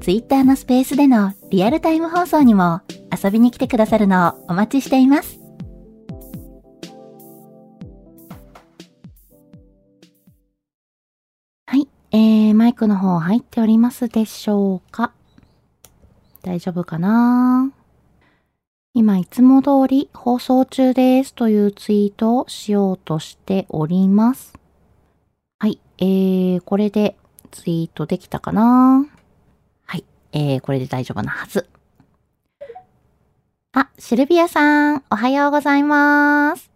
Twitter のスペースでのリアルタイム放送にも遊びに来てくださるのをお待ちしています。はい、えー、マイクの方入っておりますでしょうか？大丈夫かな？今いつも通り放送中ですというツイートをしようとしております。はい。えー、これでツイートできたかな？えー、これで大丈夫なはず。あ、シルビアさん、おはようございます。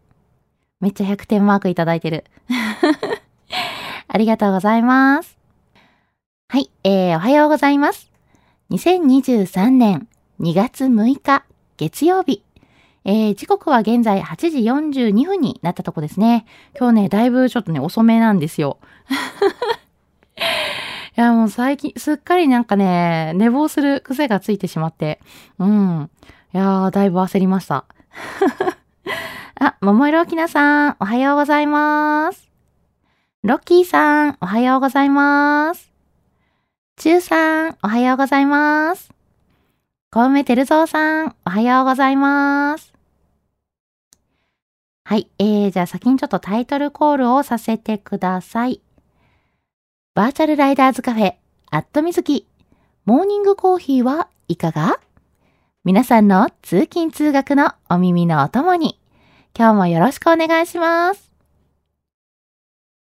めっちゃ100点マークいただいてる。ありがとうございます。はい、えー、おはようございます。2023年2月6日月曜日。えー、時刻は現在8時42分になったとこですね。今日ね、だいぶちょっとね、遅めなんですよ。いや、もう最近、すっかりなんかね、寝坊する癖がついてしまって。うん。いやー、だいぶ焦りました。あ、桃色きなさん、おはようございます。ロッキーさん、おはようございます。チューさん、おはようございます。小梅てるぞうさん、おはようございます。はい。えー、じゃあ先にちょっとタイトルコールをさせてください。バーチャルライダーズカフェ、アットみずき、モーニングコーヒーはいかが？皆さんの通勤通学のお耳のお供に、今日もよろしくお願いします。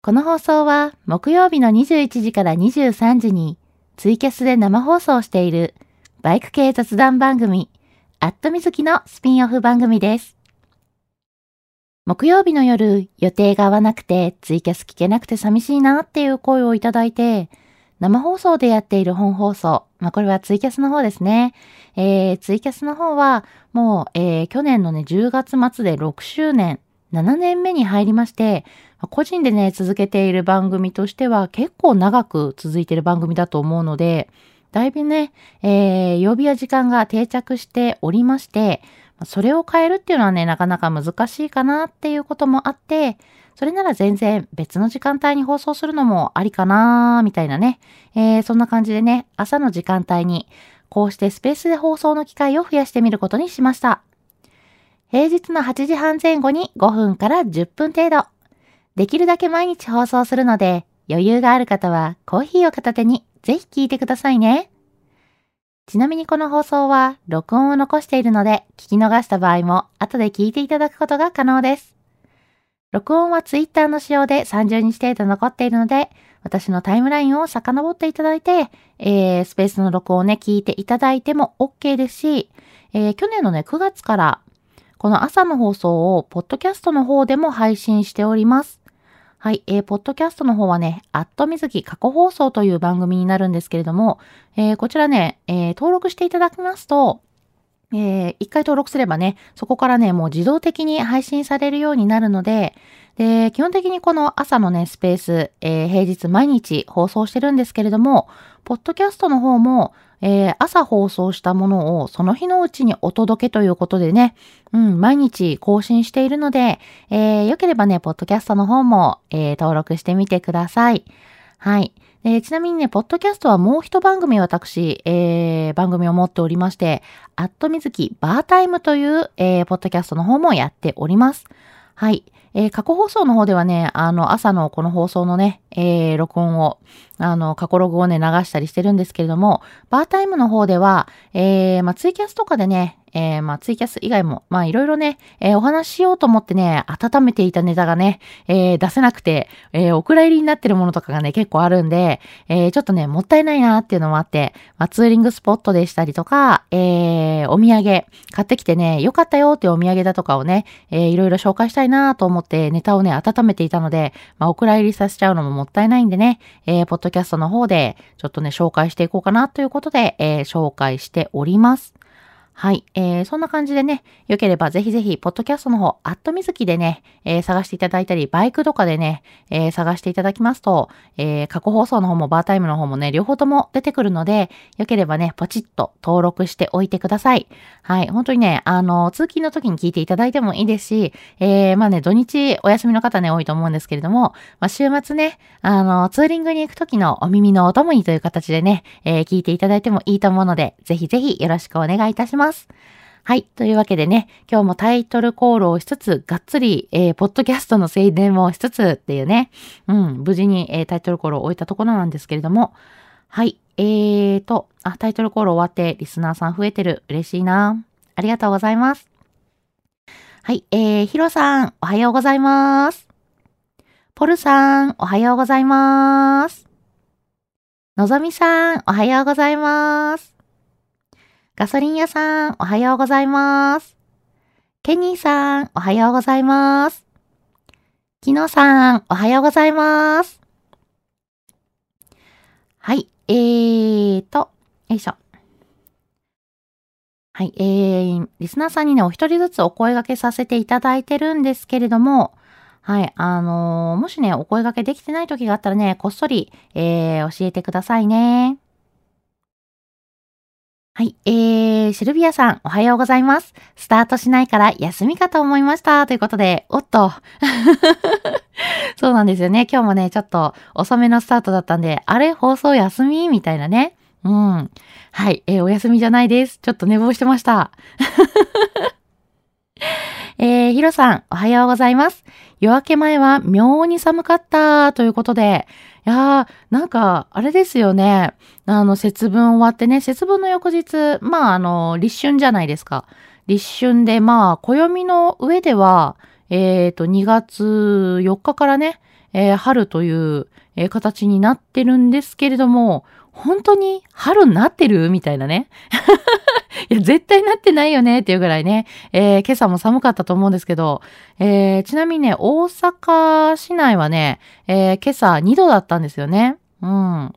この放送は木曜日の21時から23時にツイキャスで生放送しているバイク系雑談番組、アットみずきのスピンオフ番組です。木曜日の夜、予定が合わなくて、ツイキャス聞けなくて寂しいなっていう声をいただいて、生放送でやっている本放送。まあ、これはツイキャスの方ですね。えー、ツイキャスの方は、もう、えー、去年のね、10月末で6周年、7年目に入りまして、個人でね、続けている番組としては結構長く続いている番組だと思うので、だいぶね、えー、曜日や時間が定着しておりまして、それを変えるっていうのはね、なかなか難しいかなっていうこともあって、それなら全然別の時間帯に放送するのもありかなみたいなね。えー、そんな感じでね、朝の時間帯に、こうしてスペースで放送の機会を増やしてみることにしました。平日の8時半前後に5分から10分程度。できるだけ毎日放送するので、余裕がある方はコーヒーを片手にぜひ聞いてくださいね。ちなみにこの放送は録音を残しているので、聞き逃した場合も後で聞いていただくことが可能です。録音は Twitter の仕様で30日程度残っているので、私のタイムラインを遡っていただいて、えー、スペースの録音をね、聞いていただいても OK ですし、えー、去年のね、9月から、この朝の放送を、ポッドキャストの方でも配信しております。はい、えー、ポッドキャストの方はね、アットみずき過去放送という番組になるんですけれども、えー、こちらね、えー、登録していただきますと、えー、一回登録すればね、そこからね、もう自動的に配信されるようになるので、で、基本的にこの朝のね、スペース、えー、平日毎日放送してるんですけれども、ポッドキャストの方も、えー、朝放送したものをその日のうちにお届けということでね、うん、毎日更新しているので、えー、よければね、ポッドキャストの方も、えー、登録してみてください。はい。え、ちなみにね、ポッドキャストはもう一番組私、えー、番組を持っておりまして、アットみずきバータイムという、えー、ポッドキャストの方もやっております。はい。えー、過去放送の方ではね、あの、朝のこの放送のね、えー、録音を、あの、過去ログをね、流したりしてるんですけれども、バータイムの方では、えー、まあ、ツイキャスとかでね、えー、まあ、ツイキャス以外も、まあ、いろいろね、えー、お話ししようと思ってね、温めていたネタがね、えー、出せなくて、えー、お蔵入りになってるものとかがね、結構あるんで、えー、ちょっとね、もったいないなっていうのもあって、まあ、ツーリングスポットでしたりとか、えー、お土産、買ってきてね、よかったよっていうお土産だとかをね、えー、いろいろ紹介したいなと思ってネタをね、温めていたので、まあ、お蔵入りさせちゃうのももったいないんでね、えー、ポッドキャストの方で、ちょっとね、紹介していこうかなということで、えー、紹介しております。はい。えー、そんな感じでね、よければぜひぜひ、ポッドキャストの方、アットみずきでね、えー、探していただいたり、バイクとかでね、えー、探していただきますと、えー、過去放送の方もバータイムの方もね、両方とも出てくるので、よければね、ポチッと登録しておいてください。はい。本当にね、あの、通勤の時に聞いていただいてもいいですし、えー、まあね、土日お休みの方ね、多いと思うんですけれども、まあ、週末ね、あの、ツーリングに行く時のお耳のお供にという形でね、えー、聞いていただいてもいいと思うので、ぜひぜひよろしくお願いいたします。ます。はい。というわけでね、今日もタイトルコールをしつつ、がっつり、えー、ポッドキャストの宣伝もしつつっていうね、うん、無事に、えー、タイトルコールを終えたところなんですけれども、はい。えーと、あ、タイトルコール終わって、リスナーさん増えてる。嬉しいな。ありがとうございます。はい。えー、ヒロさん、おはようございます。ポルさん、おはようございます。のぞみさん、おはようございます。ガソリン屋さん、おはようございます。ケニーさん、おはようございます。キノさん、おはようございます。はい、えーと、よいしょ。はい、えー、リスナーさんにね、お一人ずつお声掛けさせていただいてるんですけれども、はい、あのー、もしね、お声掛けできてない時があったらね、こっそり、えー、教えてくださいね。はい。えー、シルビアさん、おはようございます。スタートしないから休みかと思いました。ということで、おっと。そうなんですよね。今日もね、ちょっと遅めのスタートだったんで、あれ？放送休み？みたいなね。うん。はい。えー、お休みじゃないです。ちょっと寝坊してました。えー、ヒロさん、おはようございます。夜明け前は妙に寒かったということで、いやー、なんか、あれですよね。あの、節分終わってね、節分の翌日、まあ、あの、立春じゃないですか。立春で、まあ、暦の上では、えっ、ー、と、2月4日からね、えー、春という、えー、形になってるんですけれども、本当に春になってる？みたいなね。いや、絶対なってないよねっていうぐらいね、えー、今朝も寒かったと思うんですけど、えー、ちなみにね、大阪市内はね、えー、今朝2度だったんですよね。うん。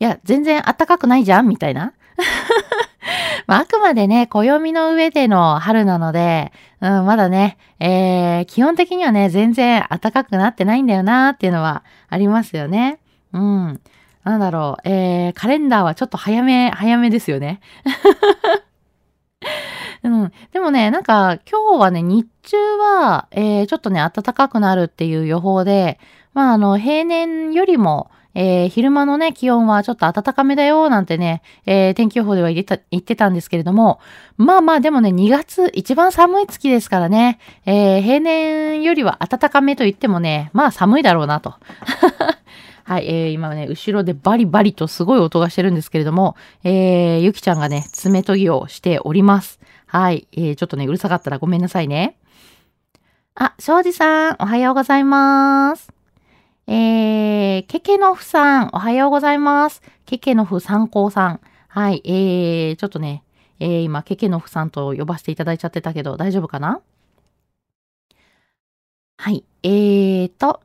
いや、全然暖かくないじゃんみたいな。まあ、あくまでね、暦の上での春なので、うん、まだね、えー、基本的にはね、全然暖かくなってないんだよなーっていうのはありますよね。うん。なんだろう、えー、カレンダーはちょっと早め、早めですよね。うん。でもね、なんか今日はね、日中は、えー、ちょっとね、暖かくなるっていう予報で、まあ、あの、平年よりも、えー、昼間のね、気温はちょっと暖かめだよ、なんてね、えー、天気予報では言ってた、言ってたんですけれども、まあまあでもね、2月、一番寒い月ですからね、えー、平年よりは暖かめと言ってもね、まあ寒いだろうなと。はい、えー、今はね、後ろでバリバリとすごい音がしてるんですけれども、えー、ゆきちゃんがね、爪研ぎをしております。はい、えー、ちょっとね、うるさかったらごめんなさいね。あ、庄司さん、おはようございます。えー、ケケノフさん、おはようございます。ケケノフ参考さん。はい、えー、ちょっとね、えー、今、ケケノフさんと呼ばせていただいちゃってたけど、大丈夫かな？はい、えーと、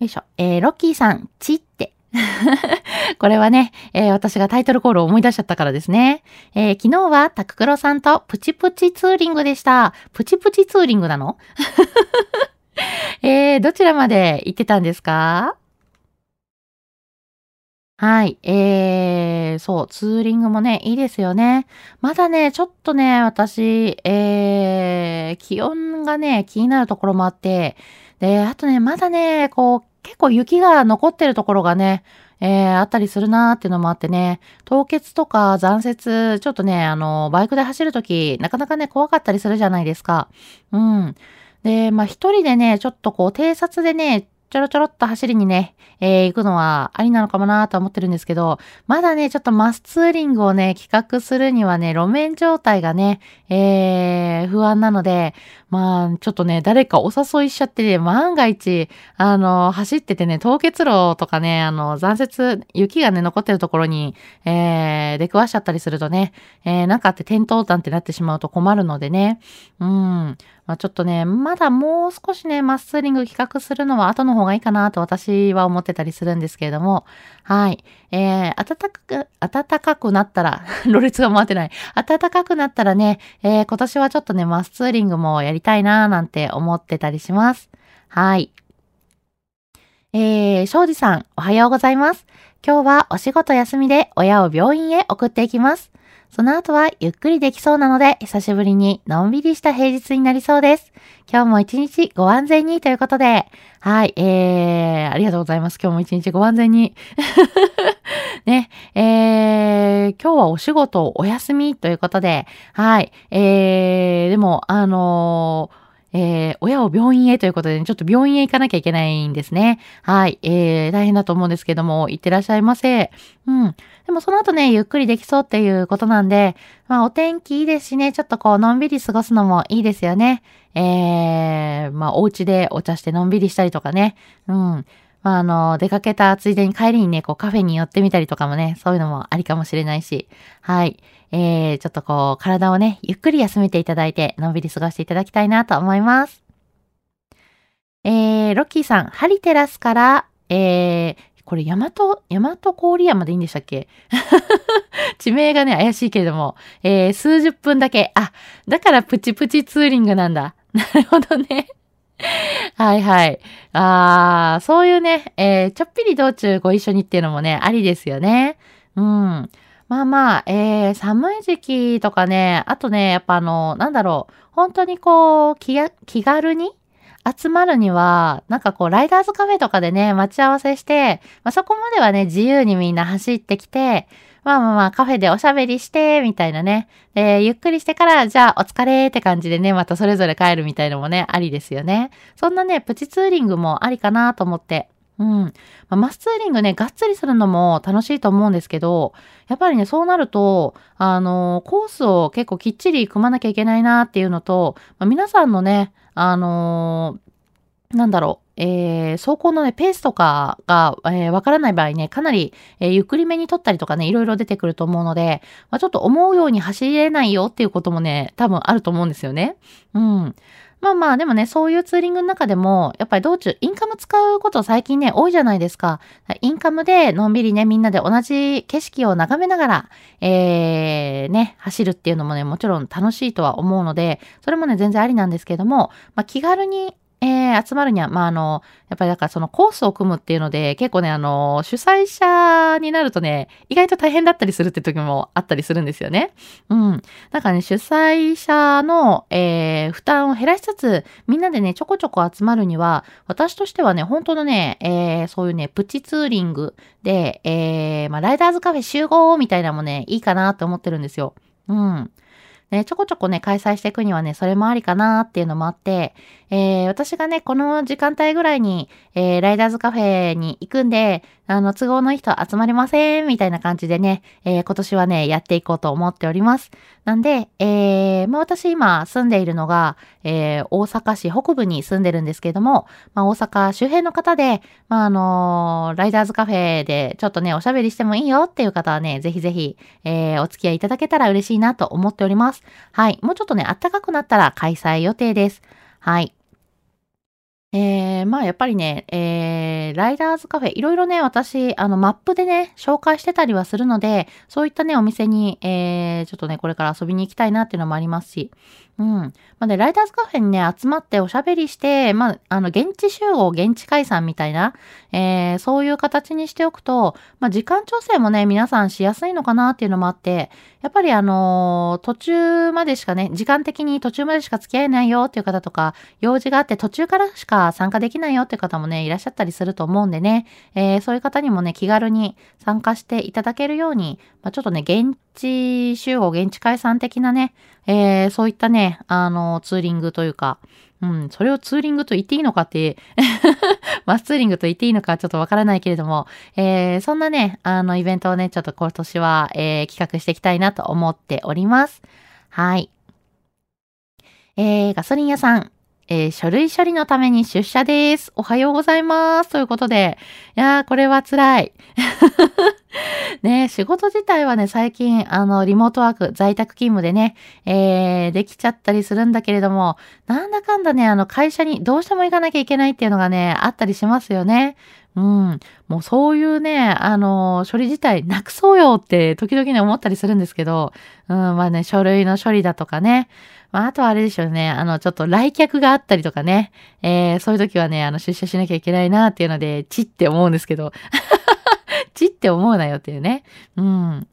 よいしょ。えー、ロッキーさん、ちって。これはね、えー、私がタイトルコールを思い出しちゃったからですね。えー、昨日はタククロさんとプチプチツーリングでした。プチプチツーリングなの？えー、どちらまで行ってたんですか？はい。えー、そう、ツーリングもね、いいですよね。まだね、ちょっとね、私、えー、気温がね、気になるところもあって、で、あとね、まだね、こう、結構雪が残ってるところがね、えー、あったりするなーっていうのもあってね、凍結とか残雪、ちょっとね、あの、バイクで走るとき、なかなかね、怖かったりするじゃないですか。うん。で、まあ、一人でね、ちょっとこう、偵察でね、ちょろちょろっと走りにね、えー、行くのはありなのかもなと思ってるんですけど、まだね、ちょっとマスツーリングをね、企画するにはね、路面状態がね、えー、不安なので、まあ、ちょっとね、誰かお誘いしちゃってね、万が一、あの、走っててね、凍結路とかね、あの、残雪、雪がね、残ってるところに、えー、出くわしちゃったりするとね、えー、なんかあって転倒弾ってなってしまうと困るのでね、うん、まあ、ちょっとね、まだもう少しね、マスツーリング企画するのは後の方がいいかなと私は思ってたりするんですけれども、はい。えー、暖かく、暖かくなったら、ろれつが回ってない。暖かくなったらね、えー、今年はちょっとね、マスツーリングもやりたいなーなんて思ってたりします。はい。えー、庄司さん、おはようございます。今日はお仕事休みで親を病院へ送っていきます。その後はゆっくりできそうなので、久しぶりにのんびりした平日になりそうです。今日も一日ご安全にということで、はい、えー、ありがとうございます。今日も一日ご安全に。ね、えー、今日はお仕事お休みということで、はい、えー、でも、あのーえー、親を病院へということで、ね、ちょっと病院へ行かなきゃいけないんですね。はい。えー、大変だと思うんですけども、行ってらっしゃいませ。うん。でもその後ね、ゆっくりできそうっていうことなんで、まあお天気いいですしね、ちょっとこう、のんびり過ごすのもいいですよね。えー、まあお家でお茶してのんびりしたりとかね。うん。まあ、あの、出かけたついでに帰りにね、こうカフェに寄ってみたりとかもね、そういうのもありかもしれないし、はい。えー、ちょっとこう、体をね、ゆっくり休めていただいて、のんびり過ごしていただきたいなと思います。えー、ロッキーさん、ハリテラスから、えー、これ、ヤマト、ヤマト郡山でいいんでしたっけ？地名がね、怪しいけれども、えー、数十分だけ。あ、だからプチプチツーリングなんだ。なるほどね。はいはい。ああ、そういうね、えー、ちょっぴり道中ご一緒にっていうのもね、ありですよね。うん。まあまあ、えー、寒い時期とかね、あとね、やっぱあの、なんだろう、本当にこう、気気軽に集まるには、なんかこう、ライダーズカフェとかでね、待ち合わせして、まあ、そこまではね、自由にみんな走ってきて、まあまあまあ、カフェでおしゃべりして、みたいなね。で、ゆっくりしてから、じゃあ、お疲れって感じでね、またそれぞれ帰るみたいのもね、ありですよね。そんなね、プチツーリングもありかなと思って。うん。まあ、マスツーリングね、がっつりするのも楽しいと思うんですけど、やっぱりね、そうなると、あの、コースを結構きっちり組まなきゃいけないなっていうのと、まあ、皆さんのね、あのー、なんだろう、えー、走行のね、ペースとかが、えー、わからない場合ね、かなり、えー、ゆっくりめに取ったりとかね、いろいろ出てくると思うので、まあ、ちょっと思うように走れないよっていうこともね、多分あると思うんですよね。うん。まあまあ、でもね、そういうツーリングの中でも、やっぱり道中、インカム使うこと最近ね、多いじゃないですか。インカムで、のんびりね、みんなで同じ景色を眺めながら、えー、ね、走るっていうのもね、もちろん楽しいとは思うので、それもね、全然ありなんですけども、まあ、気軽にえー、集まるには、まあ、あの、やっぱりだからそのコースを組むっていうので、結構ね、あの、主催者になるとね、意外と大変だったりするって時もあったりするんですよね。うん。だからね、主催者の、えー、負担を減らしつつ、みんなでね、ちょこちょこ集まるには、私としてはね、本当のね、えー、そういうね、プチツーリングで、えー、まあ、ライダーズカフェ集合みたいなもね、いいかなって思ってるんですよ。うん。ね、ちょこちょこね、開催していくにはね、それもありかなっていうのもあって、えー、私がね、この時間帯ぐらいに、えー、ライダーズカフェに行くんで、あの、都合のいい人集まりません、みたいな感じでね、えー、今年はね、やっていこうと思っております。なんで、えー、まあ私今住んでいるのが、えー、大阪市北部に住んでるんですけども、まあ大阪周辺の方で、まああのライダーズカフェでちょっとね、おしゃべりしてもいいよっていう方はね、ぜひぜひ、えー、お付き合いいただけたら嬉しいなと思っております。はい。もうちょっとね、暖かくなったら開催予定です。はい。えー、まあやっぱりね、えー、ライダーズカフェ、いろいろね、私、あの、マップでね、紹介してたりはするので、そういったね、お店に、えー、ちょっとね、これから遊びに行きたいなっていうのもありますし、うん。まあね、ライダーズカフェにね、集まっておしゃべりして、まあ、あの、現地集合、現地解散みたいな、えー、そういう形にしておくと、まあ、時間調整もね、皆さんしやすいのかなっていうのもあって、やっぱりあのー、途中までしかね、時間的に途中までしか付き合えないよっていう方とか、用事があって途中からしか参加できないよっていう方もね、いらっしゃったりすると思うんでね、えー、そういう方にもね、気軽に参加していただけるように、まあ、ちょっとね、現地集合、現地解散的なね、えー、そういったね、あの、ツーリングというか、うん、それをツーリングと言っていいのかってマス ツーリングと言っていいのかちょっとわからないけれども、えー、そんなね、あのイベントをね、ちょっと今年は、えー、企画していきたいなと思っております。はい。えー、ガソリン屋さん、えー、書類処理のために出社です。おはようございます。ということで、いやー、これは辛い。ね、仕事自体はね、最近、あの、リモートワーク、在宅勤務でね、えー、できちゃったりするんだけれども、なんだかんだね、あの、会社にどうしても行かなきゃいけないっていうのがね、あったりしますよね。うん。もうそういうね、あの、処理自体なくそうよって時々ね思ったりするんですけど、うん、まあね、書類の処理だとかね、まあ、あとはあれでしょうね。あの、ちょっと来客があったりとかね。えー、そういう時はね、あの、出社しなきゃいけないなっていうので、チって思うんですけど。チって思うなよっていうね。うん。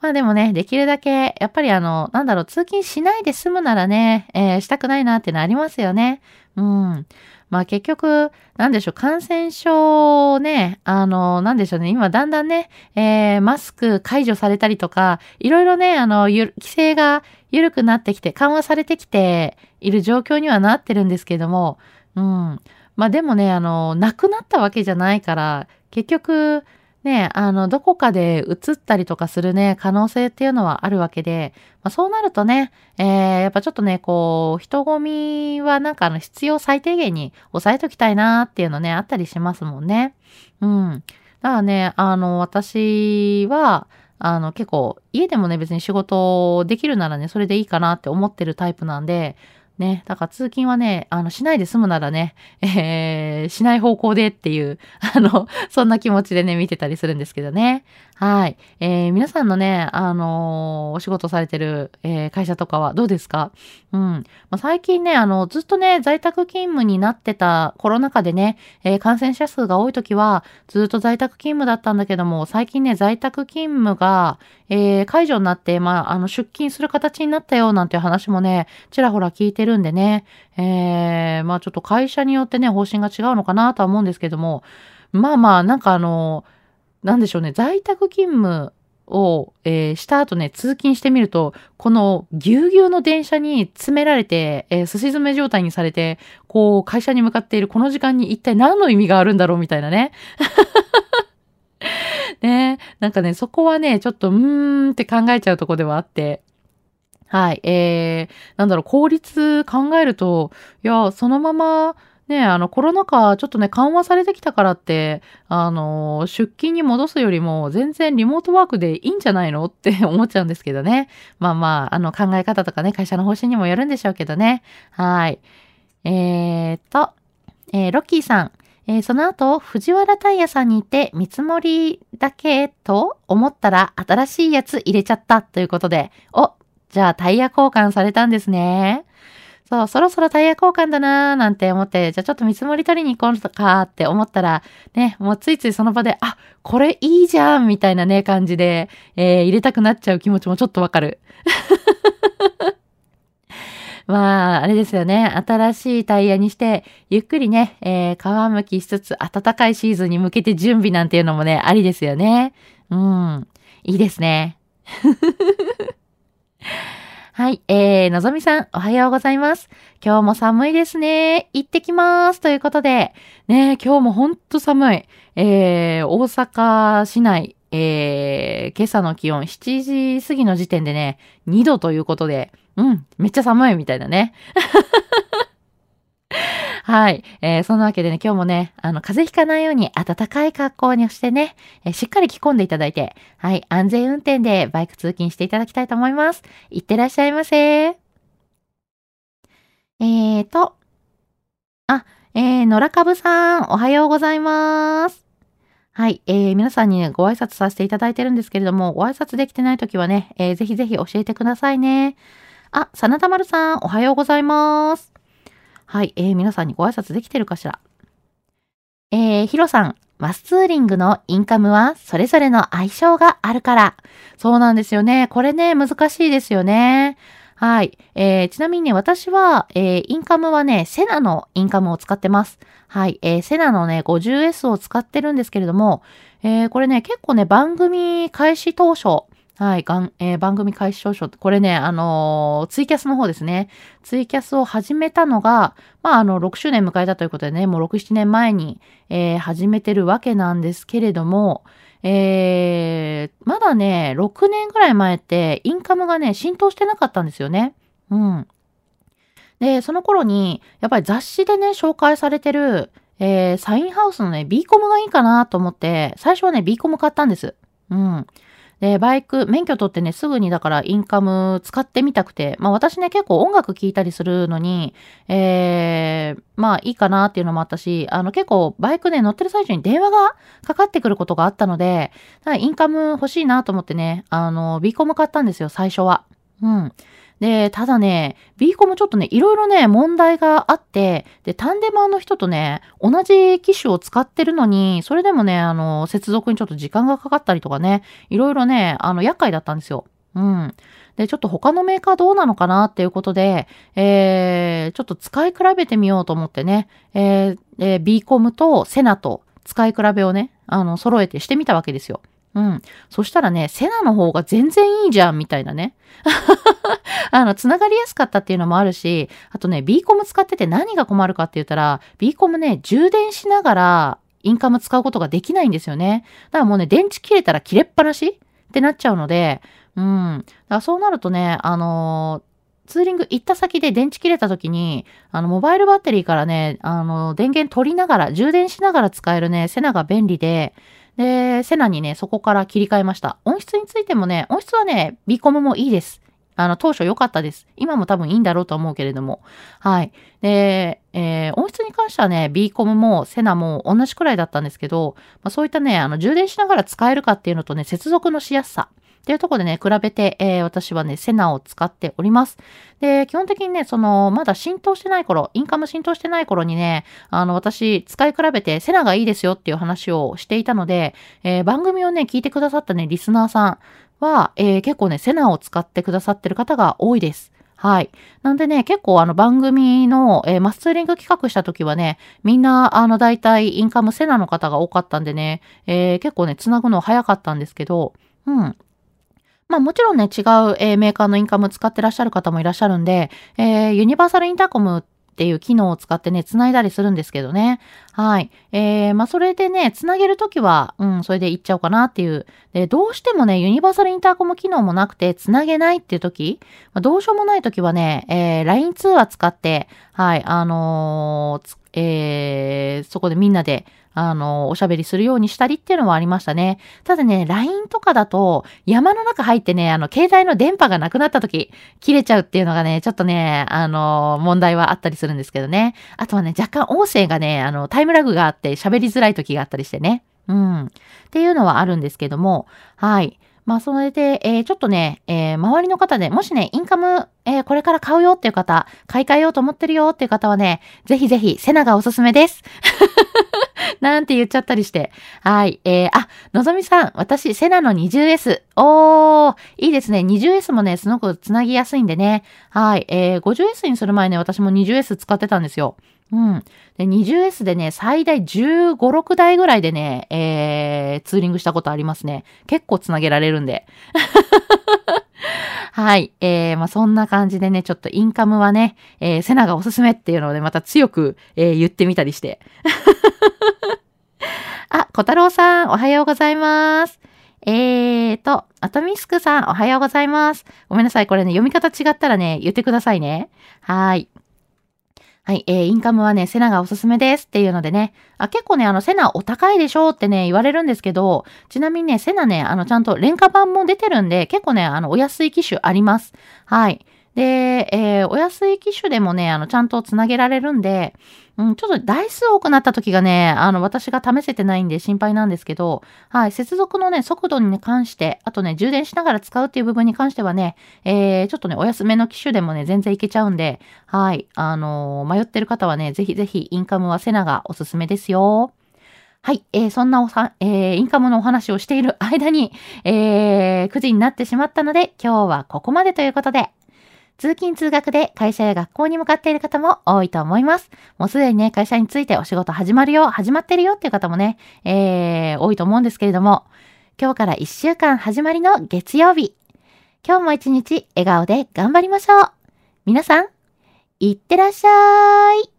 まあでもね、できるだけ、やっぱりあの、なんだろう、通勤しないで済むならね、えー、したくないなっていうのありますよね。うん。まあ結局、なんでしょう、感染症ね、あの、なんでしょうね、今だんだんね、えー、マスク解除されたりとか、いろいろね、あの、規制が緩くなってきて、緩和されてきている状況にはなってるんですけども、うん。まあでもね、あの、なくなったわけじゃないから、結局、ね、あの、どこかで移ったりとかするね、可能性っていうのはあるわけで、まあ、そうなるとね、えー、やっぱちょっとね、こう、人混みはなんかあの、必要最低限に抑えときたいなっていうのね、あったりしますもんね。うん。だからね、あの、私は、あの、結構、家でもね、別に仕事できるならね、それでいいかなって思ってるタイプなんで、ね。だから通勤はね、あの、しないで済むならね、えー、しない方向でっていう、あの、そんな気持ちでね、見てたりするんですけどね。はい。えー、皆さんのね、あのー、お仕事されてる、えー、会社とかはどうですか？うん。まあ、最近ね、あの、ずっとね、在宅勤務になってたコロナ禍でね、えー、感染者数が多い時は、ずっと在宅勤務だったんだけども、最近ね、在宅勤務が、えー、解除になって、まあ、あの、出勤する形になったよ、なんていう話もね、ちらほら聞いてるるんでね、えー、まあ、ちょっと会社によってね、方針が違うのかなとは思うんですけども、まあまあ、なんかあの、なんでしょうね、在宅勤務を、えー、した後ね、通勤してみると、このぎゅうぎゅうの電車に詰められて、えー、すし詰め状態にされて、こう、会社に向かっているこの時間に一体何の意味があるんだろうみたいなね。ね。なんかね、そこはね、ちょっと、うーんって考えちゃうとこではあって、はい、えー、なんだろう、効率考えると、いや、そのまま、ねあの、コロナ禍ちょっとね、緩和されてきたからって、あの、出勤に戻すよりも全然リモートワークでいいんじゃないのって 思っちゃうんですけどね。まあまあ、あの、考え方とかね、会社の方針にもよるんでしょうけどね。はい。えー、と、えー、ロッキーさん。えー、その後、藤原タイヤさんに行って見積もりだけと思ったら新しいやつ入れちゃったということで、お、じゃあタイヤ交換されたんですね。そう、そろそろタイヤ交換だなーなんて思って、じゃあちょっと見積もり取りに行こうかって思ったら、ね、もうついついその場で、あ、これいいじゃんみたいなね、感じで、えー、入れたくなっちゃう気持ちもちょっとわかる。まあ、あれですよね。新しいタイヤにして、ゆっくりね、えー、皮むきしつつ、暖かいシーズンに向けて準備なんていうのもね、ありですよね。うん。いいですね。はい。えー、のぞみさん、おはようございます。今日も寒いですね。行ってきます。ということで、ね、今日もほんと寒い。えー、大阪市内、えー、今朝の気温7時過ぎの時点でね、2度ということで、うん、めっちゃ寒いみたいなね。はい。えー、そんなわけでね、今日もね、あの、風邪ひかないように暖かい格好にしてね、えー、しっかり着込んでいただいて、はい、安全運転でバイク通勤していただきたいと思います。いってらっしゃいませ。えーと、あ、えー、野良かぶさん、おはようございます。はい。えー、皆さんに、ね、ご挨拶させていただいてるんですけれども、ご挨拶できてないときはね、えー、ぜひぜひ教えてくださいね。あ、真田丸さん、おはようございます。はい、えー、皆さんにご挨拶できてるかしら？えー、ヒロさん、マスツーリングのインカムはそれぞれの相性があるから。そうなんですよね。これね、難しいですよね。はい。えー、ちなみにね、私は、えー、インカムはね、セナのインカムを使ってます。はい。えー、セナのね、50S を使ってるんですけれども、えー、これね、結構ね、番組開始当初、はい、がん、えー、番組開始少々、これね、あのー、ツイキャスの方ですね。ツイキャスを始めたのが、まあ、あの、6周年迎えたということでね、もう6、7年前に、えー、始めてるわけなんですけれども、えー、まだね、6年ぐらい前って、インカムがね、浸透してなかったんですよね。うん。で、その頃に、やっぱり雑誌でね、紹介されてる、えー、サインハウスのね、B コムがいいかなと思って、最初はね、B コム買ったんです。うん。で、バイク、免許取ってね、すぐにだからインカム使ってみたくて、まあ私ね、結構音楽聴いたりするのに、えー、まあいいかなっていうのもあったし、あの結構バイクね乗ってる最中に電話がかかってくることがあったので、インカム欲しいなと思ってね、あの、ビーコム買ったんですよ、最初は。うん。で、ただね、B コムちょっとね、いろいろね、問題があって、で、タンデマーの人とね、同じ機種を使ってるのに、それでもね、あの、接続にちょっと時間がかかったりとかね、いろいろね、あの、厄介だったんですよ。うん。で、ちょっと他のメーカーどうなのかなっていうことで、えー、ちょっと使い比べてみようと思ってね、えー、えー、B コムとセナと使い比べをね、あの、揃えてしてみたわけですよ。うん。そしたらね、セナの方が全然いいじゃん、みたいなね。あの、つながりやすかったっていうのもあるし、あとね、B コム使ってて何が困るかって言ったら、B コムね、充電しながら、インカム使うことができないんですよね。だからもうね、電池切れたら切れっぱなし？ってなっちゃうので、うん。だからそうなるとね、あのー、ツーリング行った先で電池切れた時に、あの、モバイルバッテリーからね、あの、電源取りながら、充電しながら使えるね、セナが便利で、で、セナにね、そこから切り替えました。音質についてもね、音質はね、ビコムもいいです。あの、当初良かったです。今も多分いいんだろうと思うけれども。はい。で、えー、音質に関してはね、ビコムもセナも同じくらいだったんですけど、まあ、そういったね、あの、充電しながら使えるかっていうのとね、接続のしやすさ。っていうとこでね、比べて、えー、私はね、セナを使っております。で、基本的にね、その、まだ浸透してない頃、インカム浸透してない頃にね、あの、私、使い比べてセナがいいですよっていう話をしていたので、えー、番組をね、聞いてくださったね、リスナーさんは、えー、結構ね、セナを使ってくださってる方が多いです。はい。なんでね、結構あの番組の、えー、マスツーリング企画した時はね、みんなあの大体インカムセナの方が多かったんでね、えー、結構ね、繋ぐの早かったんですけど、うん。まあもちろんね、違う、えー、メーカーのインカム使ってらっしゃる方もいらっしゃるんで、えー、ユニバーサルインターコムっていう機能を使ってね、繋いだりするんですけどね。はい。えー、まあ、それでね、繋げるときは、うん、それで行っちゃおうかなっていう。で、どうしてもね、ユニバーサルインターコム機能もなくて、繋げないっていうとき、まあ、どうしようもないときはね、えー、LINE 通話使って、はい、あのー、えー、そこでみんなで、あの、おしゃべりするようにしたりっていうのはありましたね。ただね、LINE とかだと、山の中入ってね、あの、携帯の電波がなくなった時、切れちゃうっていうのがね、ちょっとね、あの、問題はあったりするんですけどね。あとはね、若干音声がね、あの、タイムラグがあって喋りづらい時があったりしてね。うん。っていうのはあるんですけども、はい。まあ、それで、えー、ちょっとね、えー、周りの方で、もしね、インカム、えー、これから買うよっていう方、買い替えようと思ってるよっていう方はね、ぜひぜひ、セナがおすすめです。なんて言っちゃったりして。はい。えー、あ、のぞみさん、私、セナの 20S。おー、いいですね。20S もね、すごくつなぎやすいんでね。はい。えー、50S にする前ね、私も 20S 使ってたんですよ。うん。で、20S でね、最大15、6台ぐらいでね、えー、ツーリングしたことありますね。結構つなげられるんで。はい。えー、まあ、そんな感じでね、ちょっとインカムはね、えー、セナがおすすめっていうので、また強く、えー、言ってみたりして。あ、小太郎さん、おはようございます。えーと、アトミスクさん、おはようございます。ごめんなさい。これね、読み方違ったらね、言ってくださいね。はい。はい、えー、インカムはね、セナがおすすめですっていうのでね、あ、結構ね、あの、セナお高いでしょうってね、言われるんですけど、ちなみにね、セナね、あの、ちゃんと廉価版も出てるんで、結構ね、あの、お安い機種あります。はい。で、えー、お安い機種でもね、あの、ちゃんとつなげられるんで、うん、ちょっと台数多くなった時がね、あの、私が試せてないんで心配なんですけど、はい、接続のね、速度に関して、あとね、充電しながら使うっていう部分に関してはね、えー、ちょっとね、お安めの機種でもね、全然いけちゃうんで、はい、あのー、迷ってる方はね、ぜひぜひインカムはセナがおすすめですよ。はい。えー、そんなおさ、えー、インカムのお話をしている間に、えー、9時になってしまったので、今日はここまでということで、通勤通学で会社や学校に向かっている方も多いと思います。もうすでにね、会社についてお仕事始まるよ、始まってるよっていう方もね、えー、多いと思うんですけれども、今日から1週間始まりの月曜日。今日も一日笑顔で頑張りましょう。皆さん、いってらっしゃい。